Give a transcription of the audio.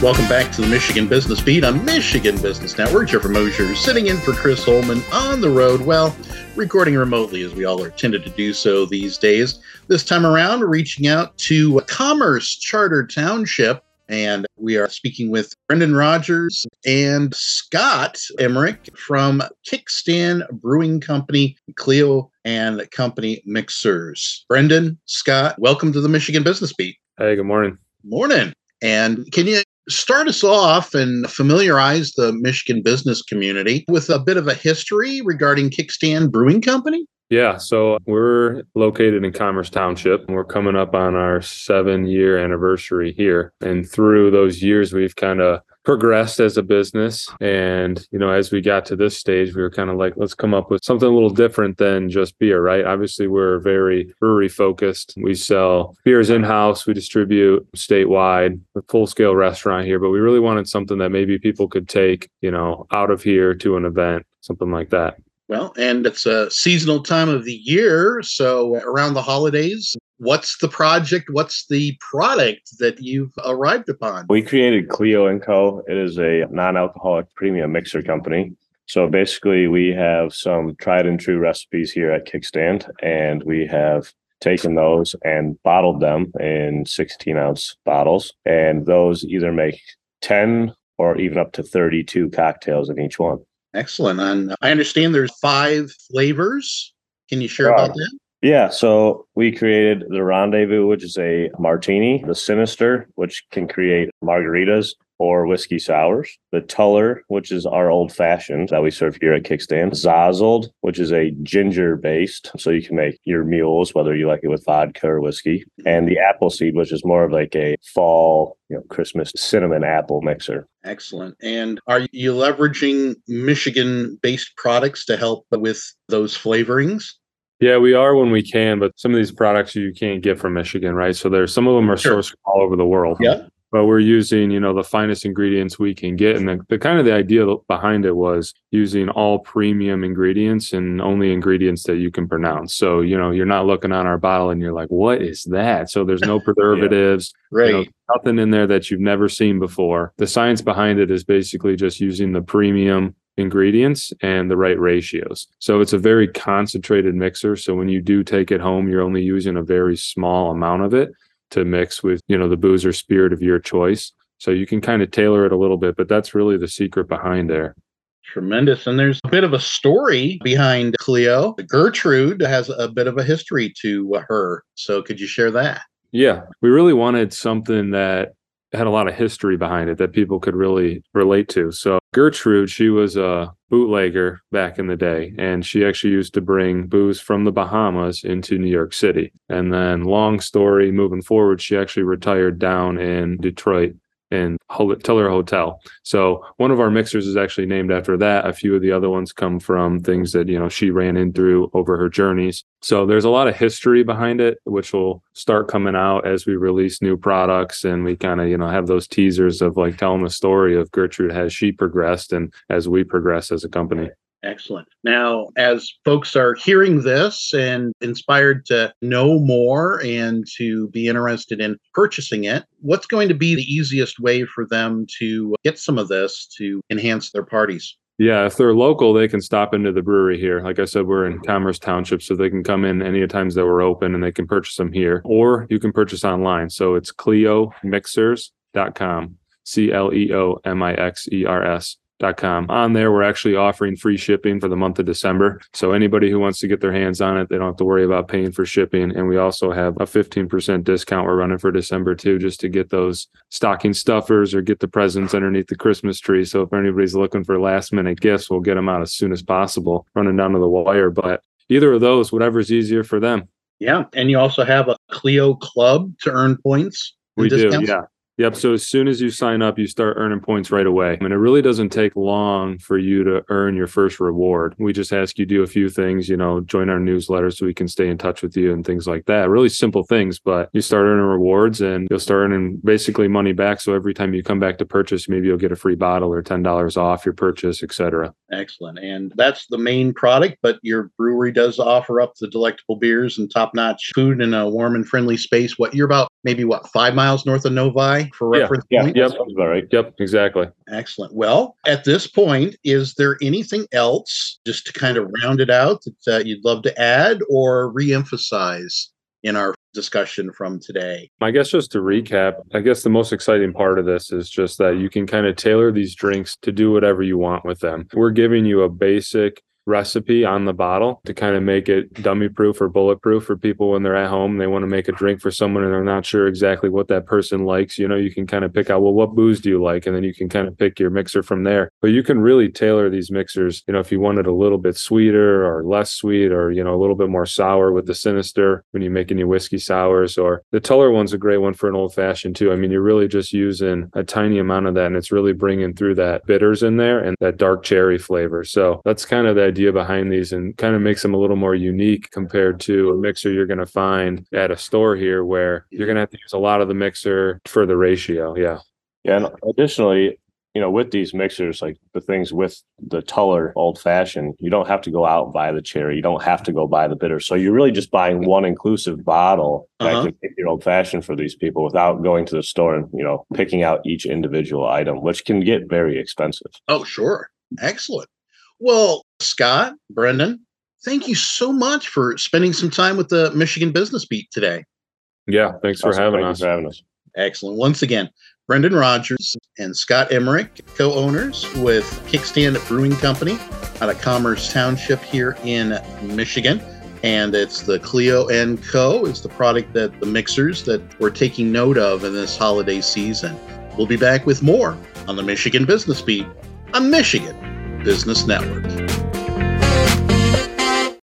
Welcome back to the Michigan Business Beat on Michigan Business Network. Jeffrey Mosher sitting in for Chris Holman on the road. Well, recording remotely as we all are tended to do so these days. This time around, reaching out to Commerce Charter Township. And we are speaking with Brendan Rogers and Scott Emmerich from Kickstand Brewing Company, Cleo and Company Mixers. Brendan, Scott, welcome to the Michigan Business Beat. Hey, good morning. Morning. And can you start us off and familiarize the Michigan business community with a bit of a history regarding Kickstand Brewing Company? Yeah, so we're located in Commerce Township and we're coming up on our seven year anniversary here. And through those years, we've kind of progressed as a business. And, you know, as we got to this stage, we were kind of like, let's come up with something a little different than just beer, right? Obviously, we're very brewery focused. We sell beers in house, we distribute statewide, a full scale restaurant here, but we really wanted something that maybe people could take, you know, out of here to an event, something like that. Well, and it's a seasonal time of the year. So around the holidays, what's the project? What's the product that you've arrived upon? We created Cleo and Co. It is a non-alcoholic premium mixer company. So basically, we have some tried and true recipes here at Kickstand, and we have taken those and bottled them in 16 ounce bottles. And those either make 10 or even up to 32 cocktails in each one. Excellent. And I understand there's five flavors. Can you share about that? Yeah, so we created the Rendezvous, which is a martini, the Sinister, which can create margaritas or whiskey sours, the Tuller, which is our old fashioned that we serve here at Kickstand, Zazzled, which is a ginger based, so you can make your mules, whether you like it with vodka or whiskey, and the Appleseed, which is more of like a fall, you know, Christmas cinnamon apple mixer. Excellent. And are you leveraging Michigan based products to help with those flavorings? Yeah, we are when we can, but some of these products you can't get from Michigan, right? So there's some of them are sure. sourced all over the world. Yeah. But we're using, you know, the finest ingredients we can get. And the, the kind of the idea behind it was using all premium ingredients and only ingredients that you can pronounce. So, you know, you're not looking on our bottle and you're like, what is that? So there's no preservatives, yeah. right. You know, nothing in there that you've never seen before. The science behind it is basically just using the premium ingredients and the right ratios. So it's a very concentrated mixer. So when you do take it home, you're only using a very small amount of it to mix with, you know, the booze or spirit of your choice. So you can kind of tailor it a little bit, but that's really the secret behind there. Tremendous. And there's a bit of a story behind Cleo. Gertrude has a bit of a history to her. So could you share that? Yeah, we really wanted something that had a lot of history behind it that people could really relate to. So Gertrude, she was a bootlegger back in the day, and she actually used to bring booze from the Bahamas into New York City. And then, long story moving forward, she actually retired down in Detroit and Tuller Hotel. So one of our mixers is actually named after that. A few of the other ones come from things that, you know, she ran in through over her journeys. So there's a lot of history behind it, which will start coming out as we release new products and we kind of, you know, have those teasers of like telling the story of Gertrude as she progressed and as we progress as a company. Excellent. Now, as folks are hearing this and inspired to know more and to be interested in purchasing it, what's going to be the easiest way for them to get some of this to enhance their parties? Yeah, if they're local, they can stop into the brewery here. Like I said, we're in Commerce Township, so they can come in any times that we're open and they can purchase them here. Or you can purchase online. So it's CleoMixers.com, C L E O M I X E R S Com. On there, we're actually offering free shipping for the month of December. So anybody who wants to get their hands on it, they don't have to worry about paying for shipping. And we also have a 15% discount we're running for December too, just to get those stocking stuffers or get the presents underneath the Christmas tree. So if anybody's looking for last minute gifts, we'll get them out as soon as possible, running down to the wire. But either of those, whatever's easier for them. Yeah. And you also have a Cleo club to earn points. We discounts? do. Yeah. Yep. So as soon as you sign up, you start earning points right away. And it really doesn't take long for you to earn your first reward. We just ask you do a few things, you know, join our newsletter so we can stay in touch with you and things like that. Really simple things, but you start earning rewards and you'll start earning basically money back. So every time you come back to purchase, maybe you'll get a free bottle or $10 off your purchase, etc. Excellent. And that's the main product, but your brewery does offer up the delectable beers and top notch food in a warm and friendly space. What you're about maybe what five miles north of Novi for Yeah, reference Yeah, point. sounds about right. Yep, exactly. Excellent. Well, at this point, is there anything else just to kind of round it out that uh, you'd love to add or re-emphasize in our discussion from today? I guess just to recap, I guess the most exciting part of this is just that you can kind of tailor these drinks to do whatever you want with them. We're giving you a basic recipe on the bottle to kind of make it dummy proof or bulletproof for people when they're at home. They want to make a drink for someone and they're not sure exactly what that person likes. You know, you can kind of pick out, well, what booze do you like? And then you can kind of pick your mixer from there. But you can really tailor these mixers, you know, if you want it a little bit sweeter or less sweet or, you know, a little bit more sour with the Sinister when you're making your whiskey sours or the Tuller one's a great one for an old fashioned too. I mean, you're really just using a tiny amount of that and it's really bringing through that bitters in there and that dark cherry flavor. So that's kind of the idea behind these and kind of makes them a little more unique compared to a mixer you're going to find at a store here where you're going to have to use a lot of the mixer for the ratio. Yeah. Yeah, and additionally, you know, with these mixers, like the things with the Tuller old fashioned, you don't have to go out and buy the cherry. You don't have to go buy the bitter. So you're really just buying one inclusive bottle that Uh-huh. can make your old fashioned for these people without going to the store and, you know, picking out each individual item, which can get very expensive. Oh, sure. Excellent. Well, Scott, Brendan, thank you so much for spending some time with the Michigan Business Beat today. Yeah. Thanks for having Thank us. for having us. Excellent. Once again, Brendan Rogers and Scott Emmerich, co owners with Kickstand Brewing Company out of Commerce Township here in Michigan. And it's the Cleo and Co. is the product that the mixers that we're taking note of in this holiday season. We'll be back with more on the Michigan Business Beat on Michigan Business Network.